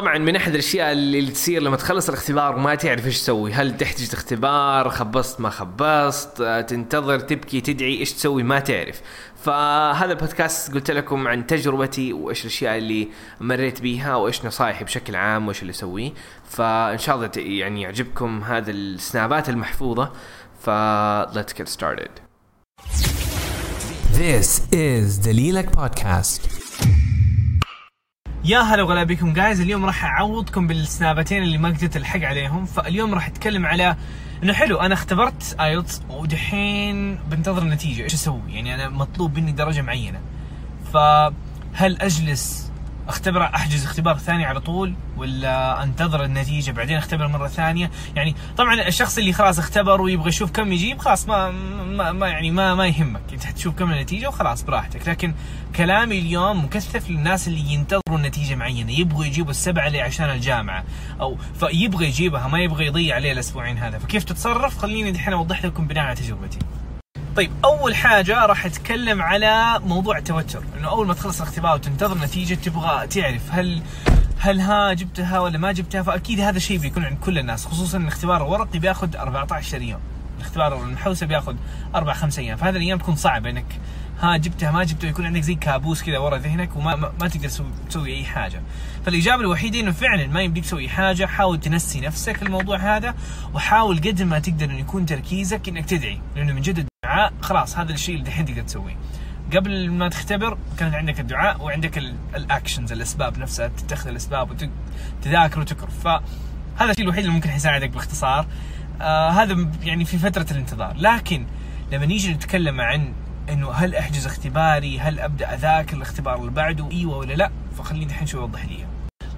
طبعا من أحد الأشياء اللي تصير لما تخلص الاختبار وما تعرف إيش تسوي. هل تحتاج اختبار خبصت؟ ما خبصت؟ تنتظر تبكي تدعي؟ إيش تسوي؟ ما تعرف. فهذا البودكاست قلت لكم عن تجربتي وإيش الأشياء اللي مريت بيها وإيش نصائحي بشكل عام وإيش اللي أسويه. فإن شاء الله يعني يعجبكم هذا السنابات المحفوظة. ف let's get started. This is دليلك بودكاست يا هلا وغلا بكم جايز اليوم راح أعوضكم بالسنابتين اللي ما قدرت ألحق عليهم. فاليوم راح أتكلم على إنه حلو. أنا اختبرت آيلتس ودحين بنتظر النتيجه إيش أسوي؟ يعني أنا مطلوب مني درجة معينة. فهل أجلس أختبر أحجز اختبار ثاني على طول ولا أنتظر النتيجة بعدين أختبر مرة ثانية؟ يعني طبعا الشخص اللي خلاص اختبر ويبغى يشوف كم يجيب خلاص ما ما, ما يعني ما ما يهمك. تشوف كم النتيجة وخلاص براحتك. لكن كلامي اليوم مكثف للناس اللي ينتظروا نتيجة معينة. يبغوا يجيبوا السبعة اللي عشان الجامعة. أو فيبغى يجيبها ما يبغى يضيع عليه الأسبوعين هذا. فكيف تتصرف؟ خليني دحين أوضح لكم بناء على تجربتي. طيب أول حاجة راح أتكلم على موضوع التوتر. إنه أول ما تخلص الاختبار وتنتظر نتيجة تبغى تعرف هل هل ها جبتها ولا ما جبتها. فأكيد هذا الشيء بيكون عند كل الناس خصوصا الاختبار الورقي بياخذ 14 يوم. الاختبار المحوسة بياخذ أربع خمس أيام. فهذه الأيام تكون صعبة إنك ها جبتها ما جبتها يكون عندك زي كابوس كذا ورا ذهنك وما ما, تقدر تسوي أي حاجة. فالإجابة الوحيدة إنه فعلا ما يمديك تسوي حاجة حاول تنسي نفسك الموضوع هذا وحاول قد ما تقدر إنه يكون تركيزك إنك تدعي لأنه من جد الدعاء خلاص هذا الشيء اللي الحين تقدر تسويه. قبل ما تختبر كانت عندك الدعاء وعندك الأكشنز الأسباب نفسها تتخذ الأسباب وتذاكر وتكرر فهذا الشيء الوحيد اللي ممكن حيساعدك باختصار. آه هذا يعني في فترة الانتظار. لكن لما نيجي نتكلم عن إنه هل أحجز اختباري هل أبدأ أذاكر الاختبار اللي بعده إيوه ولا لا؟ فخليني الحين شوي أوضح لي.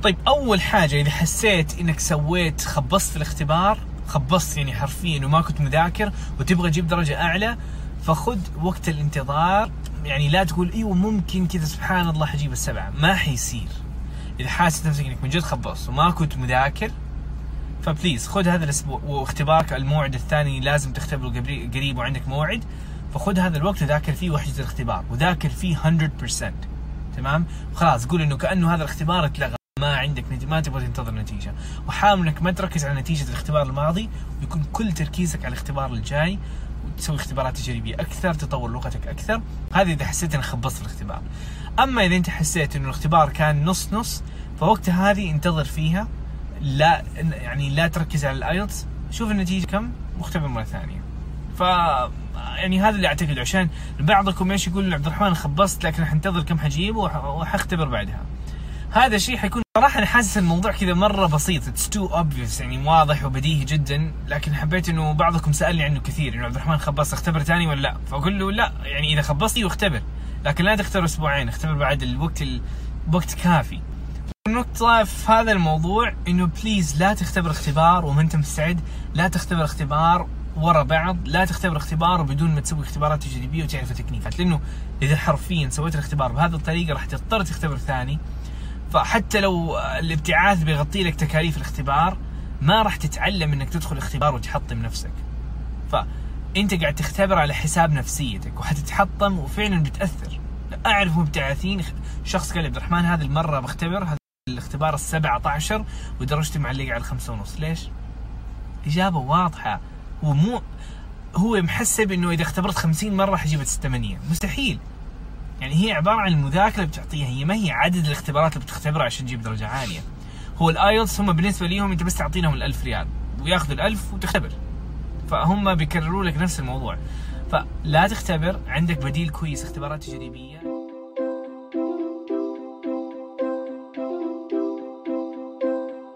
طيب أول حاجة إذا حسيت إنك سويت خبصت الاختبار خبصت يعني حرفيا وما كنت مذاكر وتبغى تجيب درجة أعلى فخذ وقت الانتظار. يعني لا تقول إيوه ممكن كذا سبحان الله حجيب السبعة. ما حيصير. إذا حاسس نفسك إنك من جد خبصت وما كنت مذاكر فبليز خذ هذا الأسبوع واختبارك الموعد الثاني لازم تختبره قريب وعندك موعد فخذ هذا الوقت وذاكر فيه واحجز الاختبار وذاكر فيه 100% تمام؟ خلاص قول إنه كأنه هذا الاختبار اتلغى ما عندك نتيجة ما تبغى تنتظر نتيجة. وحاول إنك ما تركز على نتيجة الاختبار الماضي ويكون كل تركيزك على الاختبار الجاي وتسوي اختبارات تجريبية أكثر تطور لغتك أكثر. هذه إذا حسيت إنك خبصت في الاختبار. أما إذا أنت حسيت إنه الاختبار كان نص نص فوقتها هذه انتظر فيها. لا يعني لا تركز على ال IELTS شوف النتيجة كم واختبر مرة ثانية. ف يعني هذا اللي اعتقده عشان بعضكم إيش يقول عبد الرحمن خبصت لكن حنتظر كم حجيبه وحختبر بعدها. هذا الشيء حيكون صراحة أنا حاسس الموضوع كذا مرة بسيط. it's too obvious يعني واضح وبديهي جدا. لكن حبيت إنه بعضكم سألني عنه كثير إنه عبد الرحمن خبصت اختبر ثاني ولا لا؟ فأقول له لا يعني إذا خبصتي واختبر. لكن لا تختبر أسبوعين اختبر بعد الوقت الوقت كافي. النقطة في هذا الموضوع إنه please لا تختبر اختبار وما أنت مستعد. لا تختبر اختبار ورا بعض. لا تختبر اختبار بدون ما تسوي اختبارات تجريبية وتعرف ال techniques لأنه إذا حرفيا سويت الاختبار بهذه الطريقة راح تضطر تختبر ثاني. فحتى لو الابتعاث بيغطي لك تكاليف الاختبار ما راح تتعلم إنك تدخل اختبار وتحطم نفسك. فأنت قاعد تختبر على حساب نفسيتك وحتتحطم وفعلا بتأثر. أعرف مبتعثين شخص قال عبد الرحمن هذه المرة بختبر الاختبار ال 17 ودرجتي معلقه على الخمسة ونص. ليش؟ إجابة واضحة. هو مو هو محسب إنه إذا اختبرت 50 مرة حجيب 8 مستحيل. يعني هي عبارة عن المذاكرة بتعطيها هي. ما هي عدد الاختبارات اللي بتختبرها عشان تجيب درجة عالية. هو الآيلتس هم بالنسبة ليهم أنت بس تعطينهم ال1000 ريال. وياخذوا ال1000 وتختبر. فهم بيكرروا لك نفس الموضوع. فلا تختبر. عندك بديل كويس. اختبارات تجريبية.